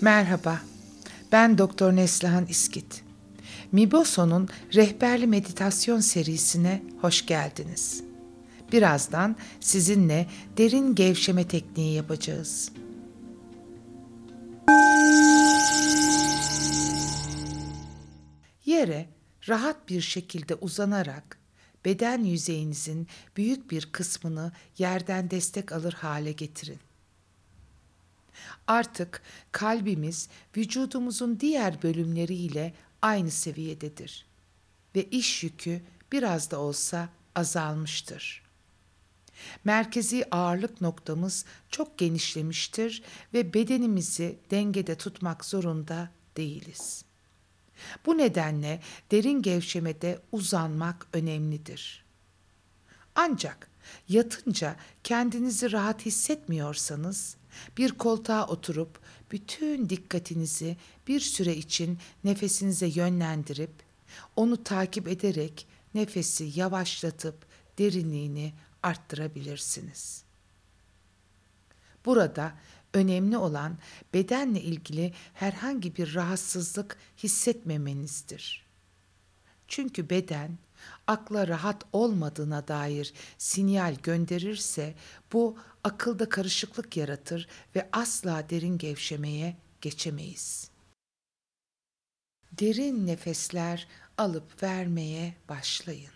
Merhaba, ben Doktor Neslihan İskit. Miboso'nun rehberli meditasyon serisine hoş geldiniz. Birazdan sizinle derin gevşeme tekniği yapacağız. Rahat bir şekilde uzanarak beden yüzeyinizin büyük bir kısmını yerden destek alır hale getirin. Artık kalbimiz vücudumuzun diğer bölümleriyle aynı seviyededir ve iş yükü biraz da olsa azalmıştır. Merkezi ağırlık noktamız çok genişlemiştir ve bedenimizi dengede tutmak zorunda değiliz. Bu nedenle derin gevşemede uzanmak önemlidir. Ancak yatınca kendinizi rahat hissetmiyorsanız bir koltuğa oturup bütün dikkatinizi bir süre için nefesinize yönlendirip onu takip ederek nefesi yavaşlatıp derinliğini arttırabilirsiniz. Burada önemli olan bedenle ilgili herhangi bir rahatsızlık hissetmemenizdir. Çünkü beden akla rahat olmadığına dair sinyal gönderirse bu akılda karışıklık yaratır ve asla derin gevşemeye geçemeyiz. Derin nefesler alıp vermeye başlayın.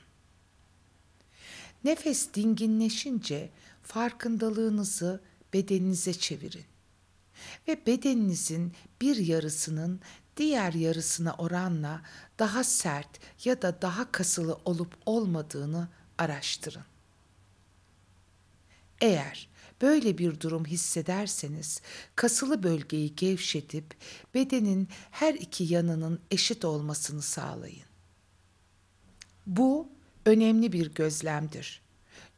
Nefes dinginleşince farkındalığınızı bedeninize çevirin ve bedeninizin bir yarısının diğer yarısına oranla daha sert ya da daha kasılı olup olmadığını araştırın. Eğer böyle bir durum hissederseniz kasılı bölgeyi gevşetip bedenin her iki yanının eşit olmasını sağlayın. Bu önemli bir gözlemdir.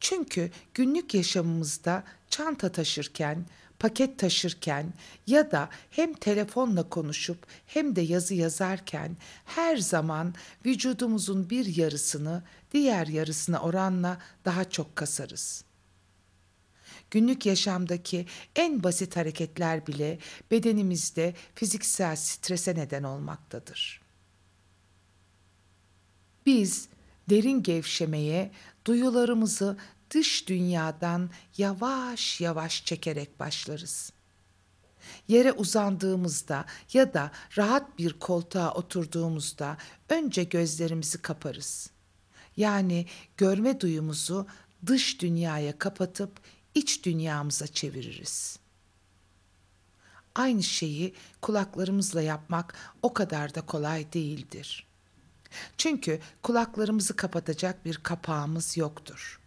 Çünkü günlük yaşamımızda çanta taşırken, paket taşırken ya da hem telefonla konuşup hem de yazı yazarken her zaman vücudumuzun bir yarısını diğer yarısına oranla daha çok kasarız. Günlük yaşamdaki en basit hareketler bile bedenimizde fiziksel strese neden olmaktadır. Biz derin gevşemeye duyularımızı dış dünyadan yavaş yavaş çekerek başlarız. Yere uzandığımızda ya da rahat bir koltuğa oturduğumuzda önce gözlerimizi kaparız. Yani görme duyumuzu dış dünyaya kapatıp iç dünyamıza çeviririz. Aynı şeyi kulaklarımızla yapmak o kadar da kolay değildir. Çünkü kulaklarımızı kapatacak bir kapağımız yoktur.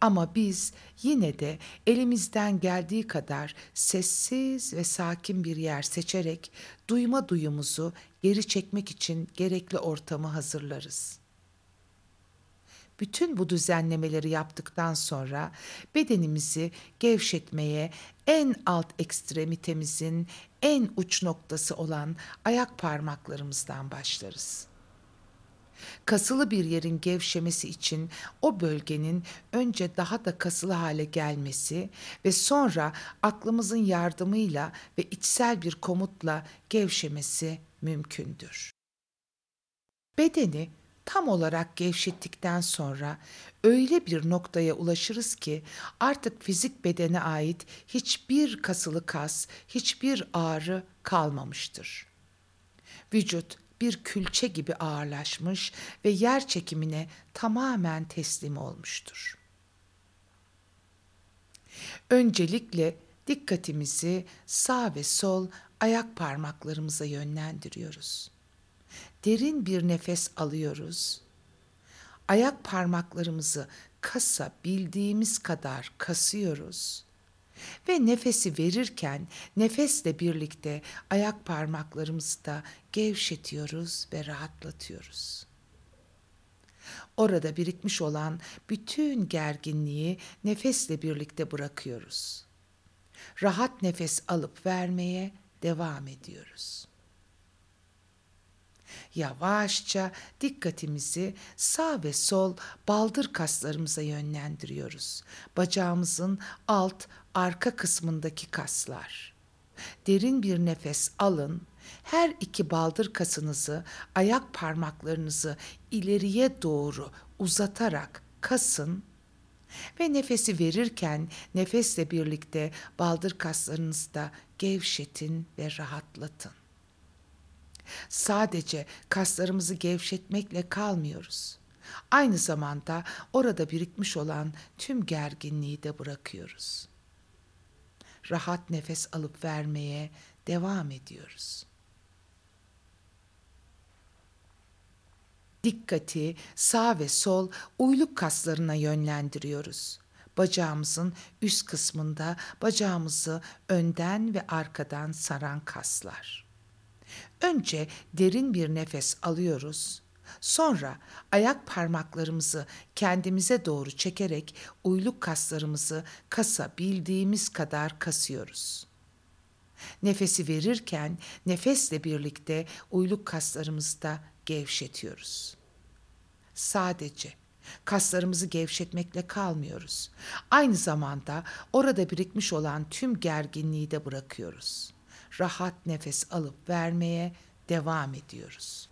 Ama biz yine de elimizden geldiği kadar sessiz ve sakin bir yer seçerek duyma duyumuzu geri çekmek için gerekli ortamı hazırlarız. Bütün bu düzenlemeleri yaptıktan sonra bedenimizi gevşetmeye en alt ekstremitemizin en uç noktası olan ayak parmaklarımızdan başlarız. Kasılı bir yerin gevşemesi için o bölgenin önce daha da kasılı hale gelmesi ve sonra aklımızın yardımıyla ve içsel bir komutla gevşemesi mümkündür. Bedeni tam olarak gevşettikten sonra öyle bir noktaya ulaşırız ki artık fizik bedene ait hiçbir kasılı kas, hiçbir ağrı kalmamıştır. Vücut bir külçe gibi ağırlaşmış ve yer çekimine tamamen teslim olmuştur. Öncelikle dikkatimizi sağ ve sol ayak parmaklarımıza yönlendiriyoruz. Derin bir nefes alıyoruz. Ayak parmaklarımızı kasa bildiğimiz kadar kasıyoruz ve nefesi verirken nefesle birlikte ayak parmaklarımızı da gevşetiyoruz ve rahatlatıyoruz. Orada birikmiş olan bütün gerginliği nefesle birlikte bırakıyoruz. rahat nefes alıp vermeye devam ediyoruz. Yavaşça dikkatimizi sağ ve sol baldır kaslarımıza yönlendiriyoruz. Bacağımızın alt, arka kısmındaki kaslar. Derin bir nefes alın. Her iki baldır kasınızı, ayak parmaklarınızı ileriye doğru uzatarak kasın ve nefesi verirken nefesle birlikte baldır kaslarınızı da gevşetin ve rahatlatın. Sadece kaslarımızı gevşetmekle kalmıyoruz. Aynı zamanda orada birikmiş olan tüm gerginliği de bırakıyoruz. Rahat nefes alıp vermeye devam ediyoruz. Dikkati sağ ve sol uyluk kaslarına yönlendiriyoruz. Bacağımızın üst kısmında bacağımızı önden ve arkadan saran kaslar. Önce derin bir nefes alıyoruz. Sonra ayak parmaklarımızı kendimize doğru çekerek uyluk kaslarımızı kasabildiğimiz kadar kasıyoruz. Nefesi verirken nefesle birlikte uyluk kaslarımızı da gevşetiyoruz. Sadece kaslarımızı gevşetmekle kalmıyoruz. Aynı zamanda orada birikmiş olan tüm gerginliği de bırakıyoruz. Rahat nefes alıp vermeye devam ediyoruz.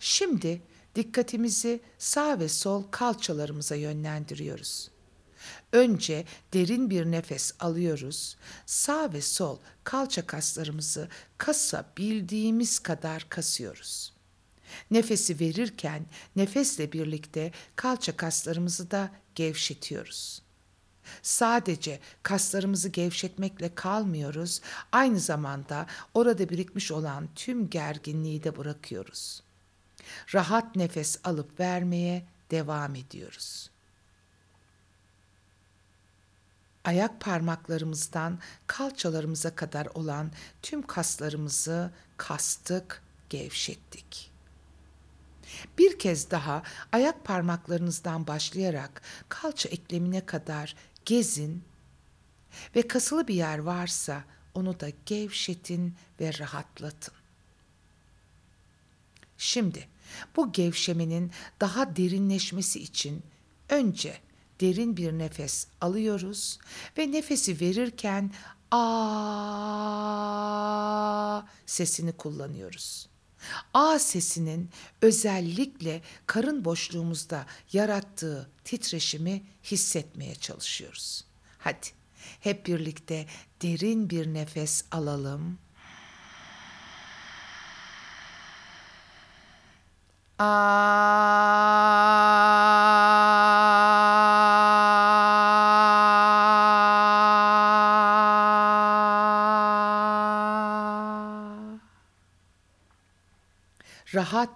Şimdi dikkatimizi sağ ve sol kalçalarımıza yönlendiriyoruz. Önce derin bir nefes alıyoruz. Sağ ve sol kalça kaslarımızı kasabildiğimiz kadar kasıyoruz. Nefesi verirken nefesle birlikte kalça kaslarımızı da gevşetiyoruz. Sadece kaslarımızı gevşetmekle kalmıyoruz, aynı zamanda orada birikmiş olan tüm gerginliği de bırakıyoruz. Rahat nefes alıp vermeye devam ediyoruz. Ayak parmaklarımızdan kalçalarımıza kadar olan tüm kaslarımızı kastık, gevşettik. Bir kez daha ayak parmaklarınızdan başlayarak kalça eklemine kadar gezin ve kasılı bir yer varsa onu da gevşetin ve rahatlatın. Şimdi bu gevşemenin daha derinleşmesi için önce derin bir nefes alıyoruz ve nefesi verirken a sesini kullanıyoruz. A sesinin özellikle karın boşluğumuzda yarattığı titreşimi hissetmeye çalışıyoruz. Hadi hep birlikte derin bir nefes alalım. Rahat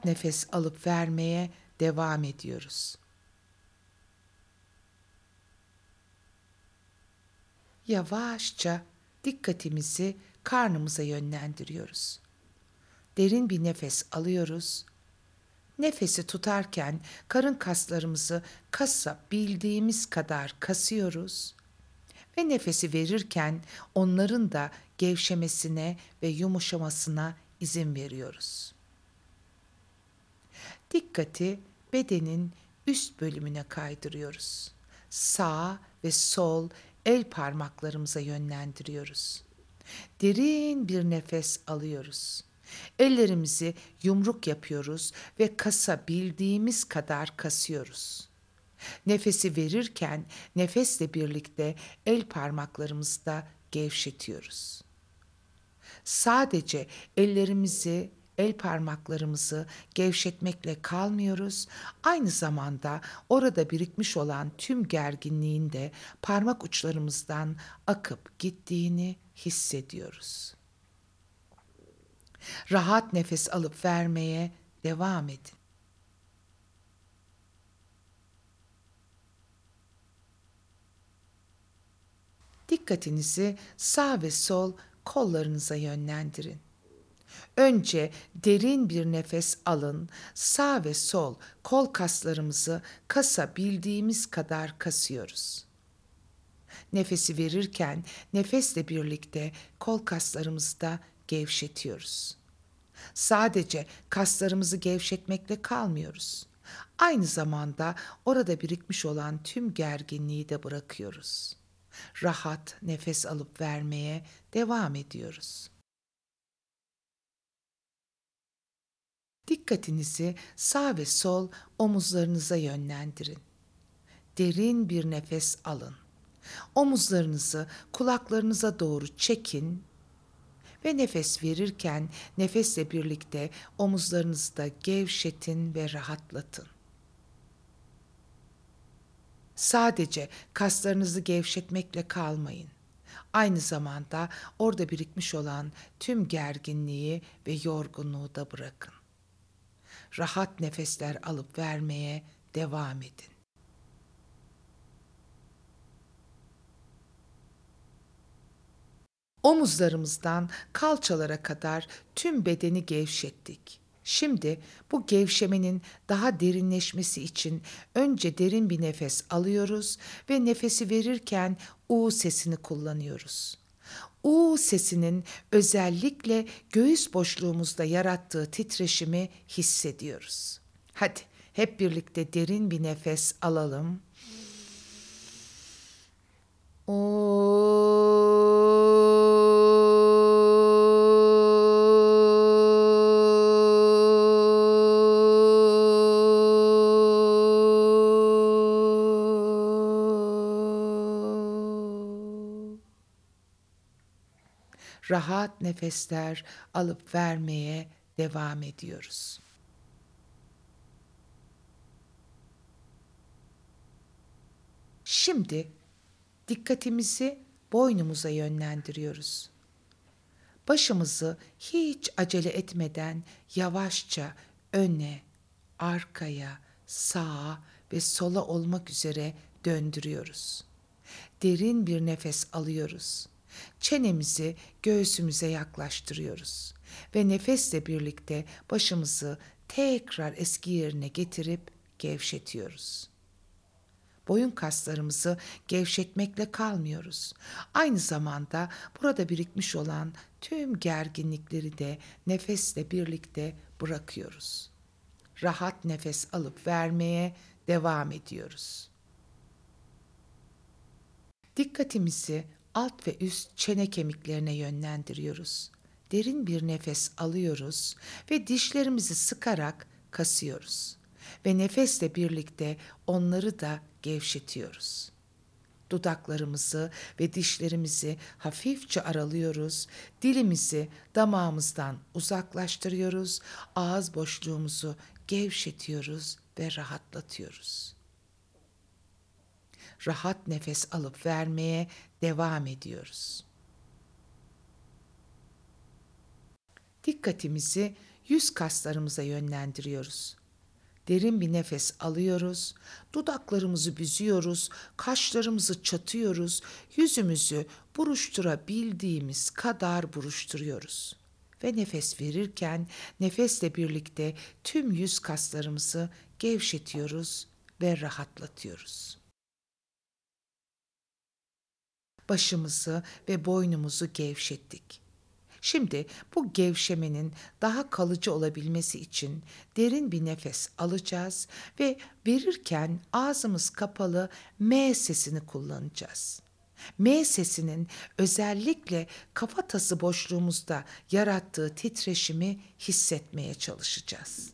nefes alıp vermeye devam ediyoruz. Yavaşça dikkatimizi karnımıza yönlendiriyoruz. Derin bir nefes alıyoruz Nefesi tutarken karın kaslarımızı kasa bildiğimiz kadar kasıyoruz ve nefesi verirken onların da gevşemesine ve yumuşamasına izin veriyoruz. Dikkati bedenin üst bölümüne kaydırıyoruz. Sağ ve sol el parmaklarımıza yönlendiriyoruz. Derin bir nefes alıyoruz. Ellerimizi yumruk yapıyoruz ve kasa bildiğimiz kadar kasıyoruz. Nefesi verirken nefesle birlikte el parmaklarımızı da gevşetiyoruz. Sadece ellerimizi el parmaklarımızı gevşetmekle kalmıyoruz. Aynı zamanda orada birikmiş olan tüm gerginliğin de parmak uçlarımızdan akıp gittiğini hissediyoruz. Rahat nefes alıp vermeye devam edin. Dikkatinizi sağ ve sol kollarınıza yönlendirin. Önce derin bir nefes alın. Sağ ve sol kol kaslarımızı kasa bildiğimiz kadar kasıyoruz. Nefesi verirken nefesle birlikte kol kaslarımızı da gevşetiyoruz. Sadece kaslarımızı gevşetmekle kalmıyoruz. Aynı zamanda orada birikmiş olan tüm gerginliği de bırakıyoruz. Rahat nefes alıp vermeye devam ediyoruz. Dikkatinizi sağ ve sol omuzlarınıza yönlendirin. Derin bir nefes alın. Omuzlarınızı kulaklarınıza doğru çekin ve nefes verirken nefesle birlikte omuzlarınızı da gevşetin ve rahatlatın. Sadece kaslarınızı gevşetmekle kalmayın. Aynı zamanda orada birikmiş olan tüm gerginliği ve yorgunluğu da bırakın. Rahat nefesler alıp vermeye devam edin. Omuzlarımızdan kalçalara kadar tüm bedeni gevşettik. Şimdi bu gevşemenin daha derinleşmesi için önce derin bir nefes alıyoruz ve nefesi verirken U sesini kullanıyoruz. U sesinin özellikle göğüs boşluğumuzda yarattığı titreşimi hissediyoruz. Hadi hep birlikte derin bir nefes alalım. Rahat nefesler alıp vermeye devam ediyoruz. Şimdi dikkatimizi boynumuza yönlendiriyoruz. Başımızı hiç acele etmeden yavaşça öne, arkaya, sağa ve sola olmak üzere döndürüyoruz. Derin bir nefes alıyoruz. Çenemizi göğsümüze yaklaştırıyoruz ve nefesle birlikte başımızı tekrar eski yerine getirip gevşetiyoruz. Boyun kaslarımızı gevşetmekle kalmıyoruz. Aynı zamanda burada birikmiş olan tüm gerginlikleri de nefesle birlikte bırakıyoruz. Rahat nefes alıp vermeye devam ediyoruz. Dikkatimizi alt ve üst çene kemiklerine yönlendiriyoruz. Derin bir nefes alıyoruz ve dişlerimizi sıkarak kasıyoruz ve nefesle birlikte onları da gevşetiyoruz. Dudaklarımızı ve dişlerimizi hafifçe aralıyoruz, dilimizi damağımızdan uzaklaştırıyoruz, ağız boşluğumuzu gevşetiyoruz ve rahatlatıyoruz rahat nefes alıp vermeye devam ediyoruz. Dikkatimizi yüz kaslarımıza yönlendiriyoruz. Derin bir nefes alıyoruz, dudaklarımızı büzüyoruz, kaşlarımızı çatıyoruz, yüzümüzü buruşturabildiğimiz kadar buruşturuyoruz. Ve nefes verirken nefesle birlikte tüm yüz kaslarımızı gevşetiyoruz ve rahatlatıyoruz başımızı ve boynumuzu gevşettik. Şimdi bu gevşemenin daha kalıcı olabilmesi için derin bir nefes alacağız ve verirken ağzımız kapalı M sesini kullanacağız. M sesinin özellikle kafatası boşluğumuzda yarattığı titreşimi hissetmeye çalışacağız.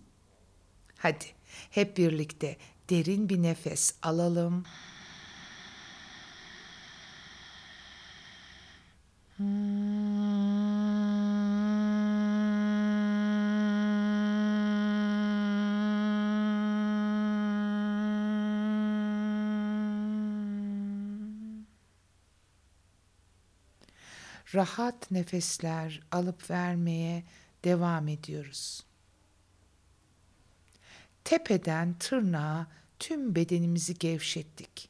Hadi hep birlikte derin bir nefes alalım. Rahat nefesler alıp vermeye devam ediyoruz. Tepeden tırnağa tüm bedenimizi gevşettik.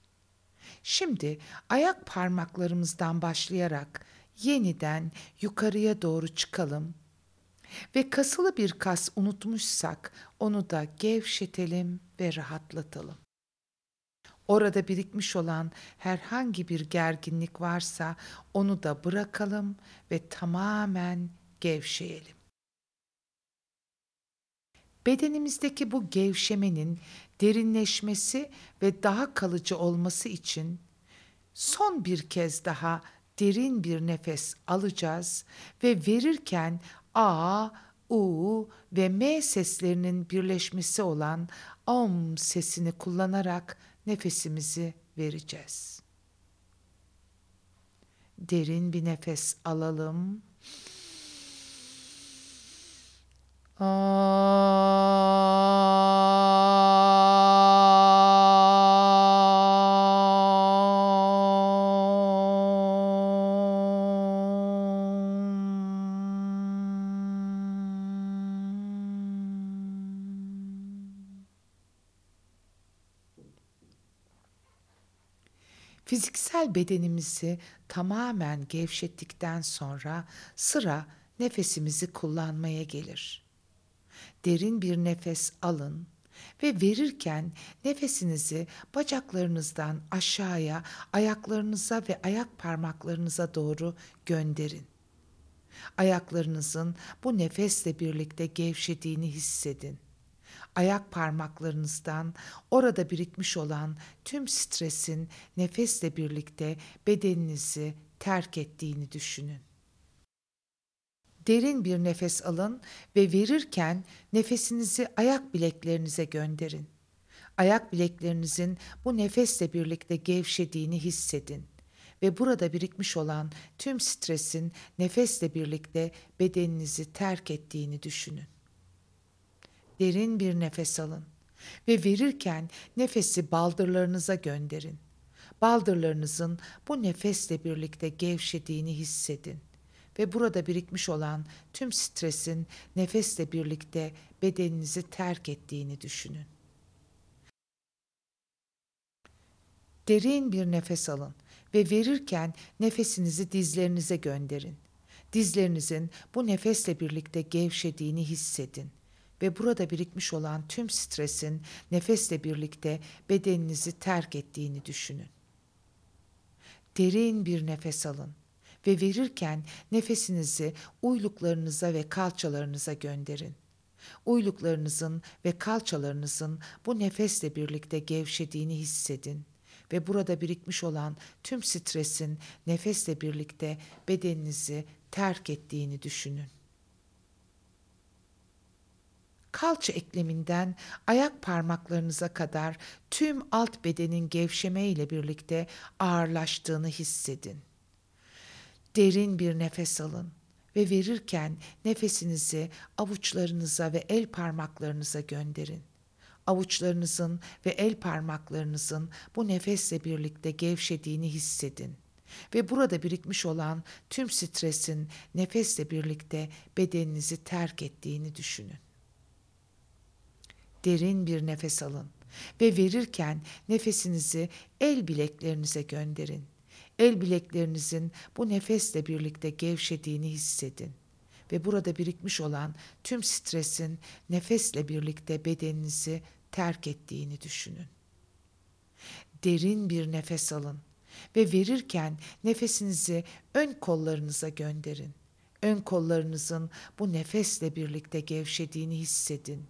Şimdi ayak parmaklarımızdan başlayarak yeniden yukarıya doğru çıkalım ve kasılı bir kas unutmuşsak onu da gevşetelim ve rahatlatalım. Orada birikmiş olan herhangi bir gerginlik varsa onu da bırakalım ve tamamen gevşeyelim. Bedenimizdeki bu gevşemenin derinleşmesi ve daha kalıcı olması için son bir kez daha derin bir nefes alacağız ve verirken A, U ve M seslerinin birleşmesi olan OM sesini kullanarak nefesimizi vereceğiz. Derin bir nefes alalım. Fiziksel bedenimizi tamamen gevşettikten sonra sıra nefesimizi kullanmaya gelir. Derin bir nefes alın ve verirken nefesinizi bacaklarınızdan aşağıya, ayaklarınıza ve ayak parmaklarınıza doğru gönderin. Ayaklarınızın bu nefesle birlikte gevşediğini hissedin ayak parmaklarınızdan orada birikmiş olan tüm stresin nefesle birlikte bedeninizi terk ettiğini düşünün. Derin bir nefes alın ve verirken nefesinizi ayak bileklerinize gönderin. Ayak bileklerinizin bu nefesle birlikte gevşediğini hissedin ve burada birikmiş olan tüm stresin nefesle birlikte bedeninizi terk ettiğini düşünün. Derin bir nefes alın ve verirken nefesi baldırlarınıza gönderin. Baldırlarınızın bu nefesle birlikte gevşediğini hissedin ve burada birikmiş olan tüm stresin nefesle birlikte bedeninizi terk ettiğini düşünün. Derin bir nefes alın ve verirken nefesinizi dizlerinize gönderin. Dizlerinizin bu nefesle birlikte gevşediğini hissedin ve burada birikmiş olan tüm stresin nefesle birlikte bedeninizi terk ettiğini düşünün. Derin bir nefes alın ve verirken nefesinizi uyluklarınıza ve kalçalarınıza gönderin. Uyluklarınızın ve kalçalarınızın bu nefesle birlikte gevşediğini hissedin ve burada birikmiş olan tüm stresin nefesle birlikte bedeninizi terk ettiğini düşünün kalça ekleminden ayak parmaklarınıza kadar tüm alt bedenin gevşeme ile birlikte ağırlaştığını hissedin. Derin bir nefes alın ve verirken nefesinizi avuçlarınıza ve el parmaklarınıza gönderin. Avuçlarınızın ve el parmaklarınızın bu nefesle birlikte gevşediğini hissedin ve burada birikmiş olan tüm stresin nefesle birlikte bedeninizi terk ettiğini düşünün derin bir nefes alın ve verirken nefesinizi el bileklerinize gönderin. El bileklerinizin bu nefesle birlikte gevşediğini hissedin ve burada birikmiş olan tüm stresin nefesle birlikte bedeninizi terk ettiğini düşünün. Derin bir nefes alın ve verirken nefesinizi ön kollarınıza gönderin. Ön kollarınızın bu nefesle birlikte gevşediğini hissedin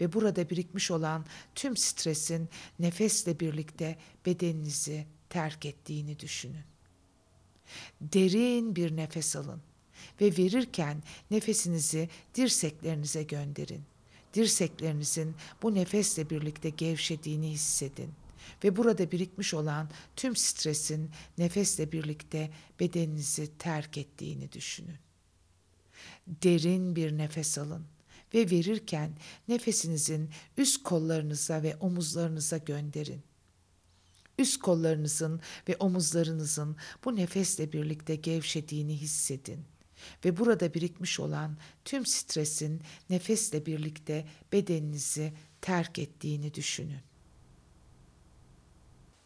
ve burada birikmiş olan tüm stresin nefesle birlikte bedeninizi terk ettiğini düşünün. Derin bir nefes alın ve verirken nefesinizi dirseklerinize gönderin. Dirseklerinizin bu nefesle birlikte gevşediğini hissedin ve burada birikmiş olan tüm stresin nefesle birlikte bedeninizi terk ettiğini düşünün. Derin bir nefes alın ve verirken nefesinizin üst kollarınıza ve omuzlarınıza gönderin. Üst kollarınızın ve omuzlarınızın bu nefesle birlikte gevşediğini hissedin ve burada birikmiş olan tüm stresin nefesle birlikte bedeninizi terk ettiğini düşünün.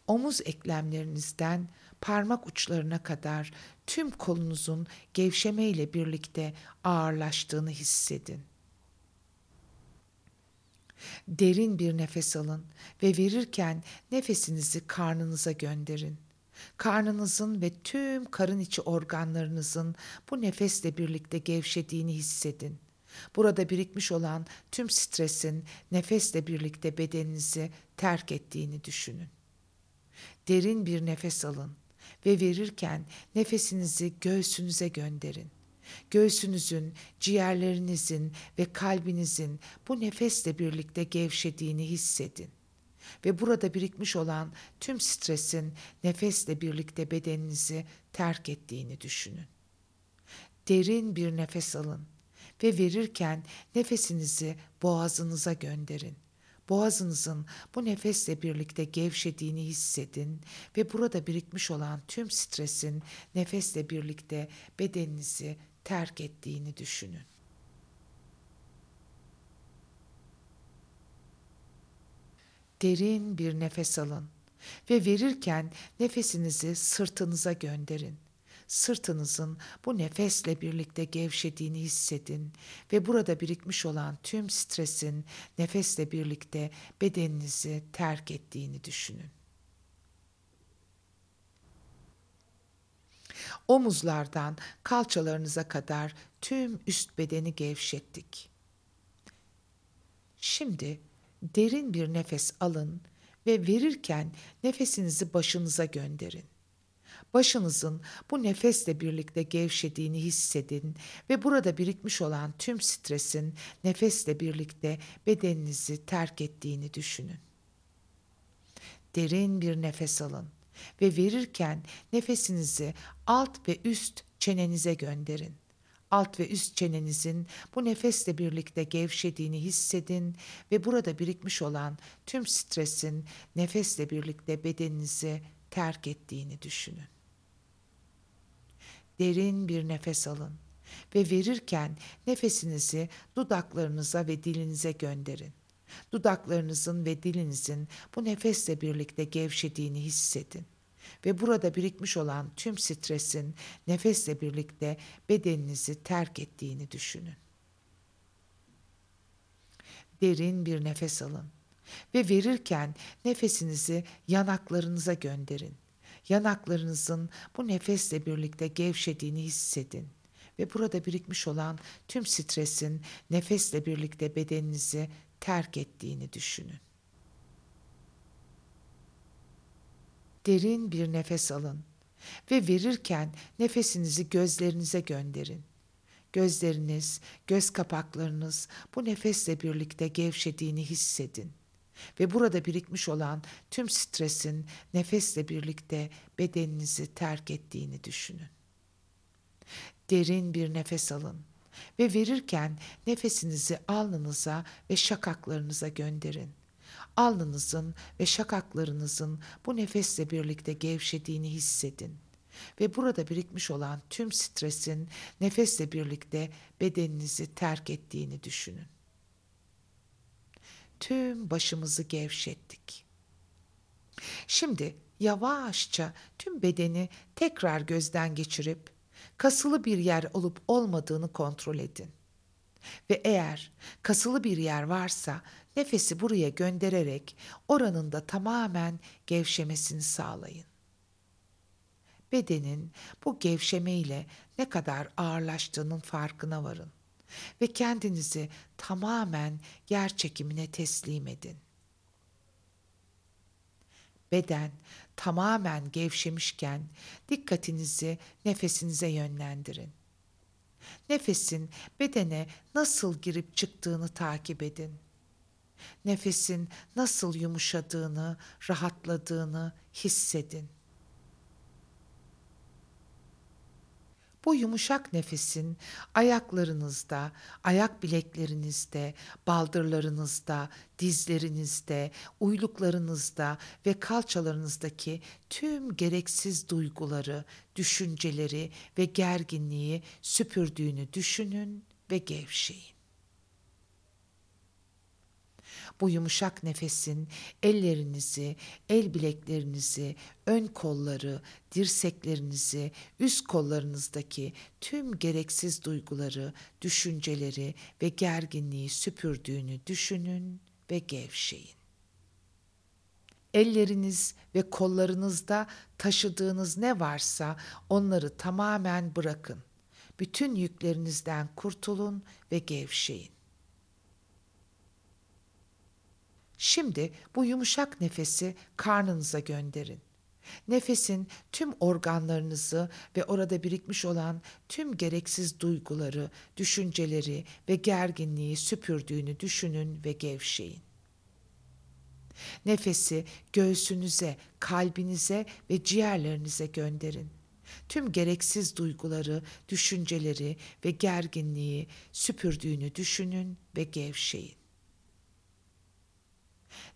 Omuz eklemlerinizden parmak uçlarına kadar tüm kolunuzun gevşeme ile birlikte ağırlaştığını hissedin Derin bir nefes alın ve verirken nefesinizi karnınıza gönderin. Karnınızın ve tüm karın içi organlarınızın bu nefesle birlikte gevşediğini hissedin. Burada birikmiş olan tüm stresin nefesle birlikte bedeninizi terk ettiğini düşünün. Derin bir nefes alın ve verirken nefesinizi göğsünüze gönderin. Göğsünüzün, ciğerlerinizin ve kalbinizin bu nefesle birlikte gevşediğini hissedin. Ve burada birikmiş olan tüm stresin nefesle birlikte bedeninizi terk ettiğini düşünün. Derin bir nefes alın ve verirken nefesinizi boğazınıza gönderin. Boğazınızın bu nefesle birlikte gevşediğini hissedin ve burada birikmiş olan tüm stresin nefesle birlikte bedeninizi terk ettiğini düşünün. Derin bir nefes alın ve verirken nefesinizi sırtınıza gönderin. Sırtınızın bu nefesle birlikte gevşediğini hissedin ve burada birikmiş olan tüm stresin nefesle birlikte bedeninizi terk ettiğini düşünün. Omuzlardan kalçalarınıza kadar tüm üst bedeni gevşettik. Şimdi derin bir nefes alın ve verirken nefesinizi başınıza gönderin. Başınızın bu nefesle birlikte gevşediğini hissedin ve burada birikmiş olan tüm stresin nefesle birlikte bedeninizi terk ettiğini düşünün. Derin bir nefes alın ve verirken nefesinizi alt ve üst çenenize gönderin. Alt ve üst çenenizin bu nefesle birlikte gevşediğini hissedin ve burada birikmiş olan tüm stresin nefesle birlikte bedeninizi terk ettiğini düşünün. Derin bir nefes alın ve verirken nefesinizi dudaklarınıza ve dilinize gönderin. Dudaklarınızın ve dilinizin bu nefesle birlikte gevşediğini hissedin ve burada birikmiş olan tüm stresin nefesle birlikte bedeninizi terk ettiğini düşünün. Derin bir nefes alın ve verirken nefesinizi yanaklarınıza gönderin. Yanaklarınızın bu nefesle birlikte gevşediğini hissedin ve burada birikmiş olan tüm stresin nefesle birlikte bedeninizi terk ettiğini düşünün. Derin bir nefes alın ve verirken nefesinizi gözlerinize gönderin. Gözleriniz, göz kapaklarınız bu nefesle birlikte gevşediğini hissedin ve burada birikmiş olan tüm stresin nefesle birlikte bedeninizi terk ettiğini düşünün. Derin bir nefes alın ve verirken nefesinizi alnınıza ve şakaklarınıza gönderin. Alnınızın ve şakaklarınızın bu nefesle birlikte gevşediğini hissedin ve burada birikmiş olan tüm stresin nefesle birlikte bedeninizi terk ettiğini düşünün. Tüm başımızı gevşettik. Şimdi yavaşça tüm bedeni tekrar gözden geçirip kasılı bir yer olup olmadığını kontrol edin. Ve eğer kasılı bir yer varsa nefesi buraya göndererek oranın da tamamen gevşemesini sağlayın. Bedenin bu gevşemeyle ne kadar ağırlaştığının farkına varın ve kendinizi tamamen yer çekimine teslim edin. Beden tamamen gevşemişken dikkatinizi nefesinize yönlendirin. Nefesin bedene nasıl girip çıktığını takip edin. Nefesin nasıl yumuşadığını, rahatladığını hissedin. Bu yumuşak nefesin ayaklarınızda, ayak bileklerinizde, baldırlarınızda, dizlerinizde, uyluklarınızda ve kalçalarınızdaki tüm gereksiz duyguları, düşünceleri ve gerginliği süpürdüğünü düşünün ve gevşeyin. Bu yumuşak nefesin ellerinizi, el bileklerinizi, ön kolları, dirseklerinizi, üst kollarınızdaki tüm gereksiz duyguları, düşünceleri ve gerginliği süpürdüğünü düşünün ve gevşeyin. Elleriniz ve kollarınızda taşıdığınız ne varsa onları tamamen bırakın. Bütün yüklerinizden kurtulun ve gevşeyin. Şimdi bu yumuşak nefesi karnınıza gönderin. Nefesin tüm organlarınızı ve orada birikmiş olan tüm gereksiz duyguları, düşünceleri ve gerginliği süpürdüğünü düşünün ve gevşeyin. Nefesi göğsünüze, kalbinize ve ciğerlerinize gönderin. Tüm gereksiz duyguları, düşünceleri ve gerginliği süpürdüğünü düşünün ve gevşeyin.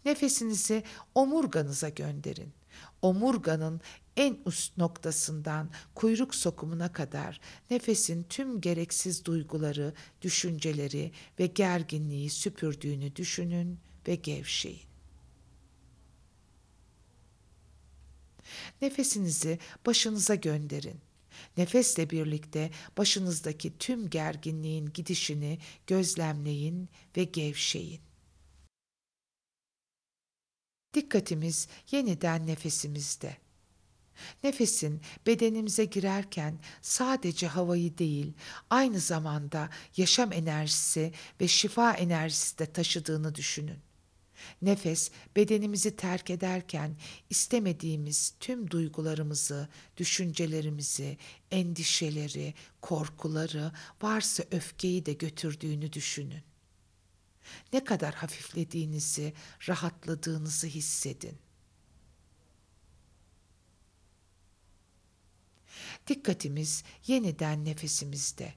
Nefesinizi omurganıza gönderin. Omurganın en üst noktasından kuyruk sokumuna kadar nefesin tüm gereksiz duyguları, düşünceleri ve gerginliği süpürdüğünü düşünün ve gevşeyin. Nefesinizi başınıza gönderin. Nefesle birlikte başınızdaki tüm gerginliğin gidişini gözlemleyin ve gevşeyin. Dikkatimiz yeniden nefesimizde. Nefesin bedenimize girerken sadece havayı değil, aynı zamanda yaşam enerjisi ve şifa enerjisi de taşıdığını düşünün. Nefes bedenimizi terk ederken istemediğimiz tüm duygularımızı, düşüncelerimizi, endişeleri, korkuları, varsa öfkeyi de götürdüğünü düşünün. Ne kadar hafiflediğinizi, rahatladığınızı hissedin. Dikkatimiz yeniden nefesimizde.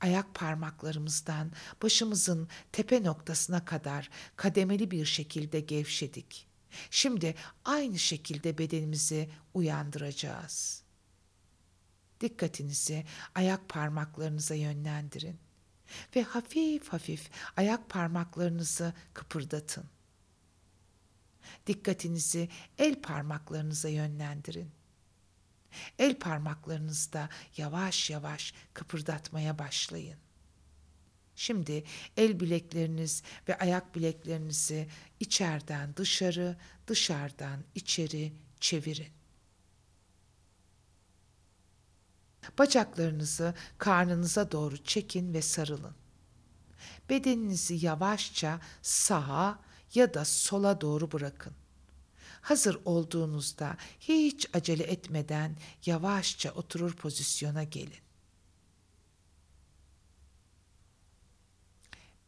Ayak parmaklarımızdan başımızın tepe noktasına kadar kademeli bir şekilde gevşedik. Şimdi aynı şekilde bedenimizi uyandıracağız. Dikkatinizi ayak parmaklarınıza yönlendirin ve hafif hafif ayak parmaklarınızı kıpırdatın. Dikkatinizi el parmaklarınıza yönlendirin. El parmaklarınızda yavaş yavaş kıpırdatmaya başlayın. Şimdi el bilekleriniz ve ayak bileklerinizi içeriden dışarı, dışarıdan içeri çevirin. Bacaklarınızı karnınıza doğru çekin ve sarılın. Bedeninizi yavaşça sağa ya da sola doğru bırakın. Hazır olduğunuzda hiç acele etmeden yavaşça oturur pozisyona gelin.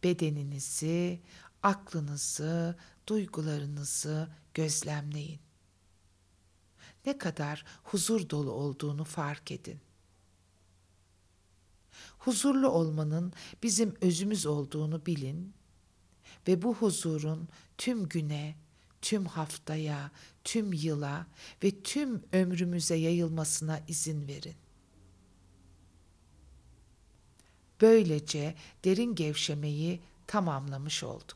Bedeninizi, aklınızı, duygularınızı gözlemleyin. Ne kadar huzur dolu olduğunu fark edin. Huzurlu olmanın bizim özümüz olduğunu bilin ve bu huzurun tüm güne, tüm haftaya, tüm yıla ve tüm ömrümüze yayılmasına izin verin. Böylece derin gevşemeyi tamamlamış olduk.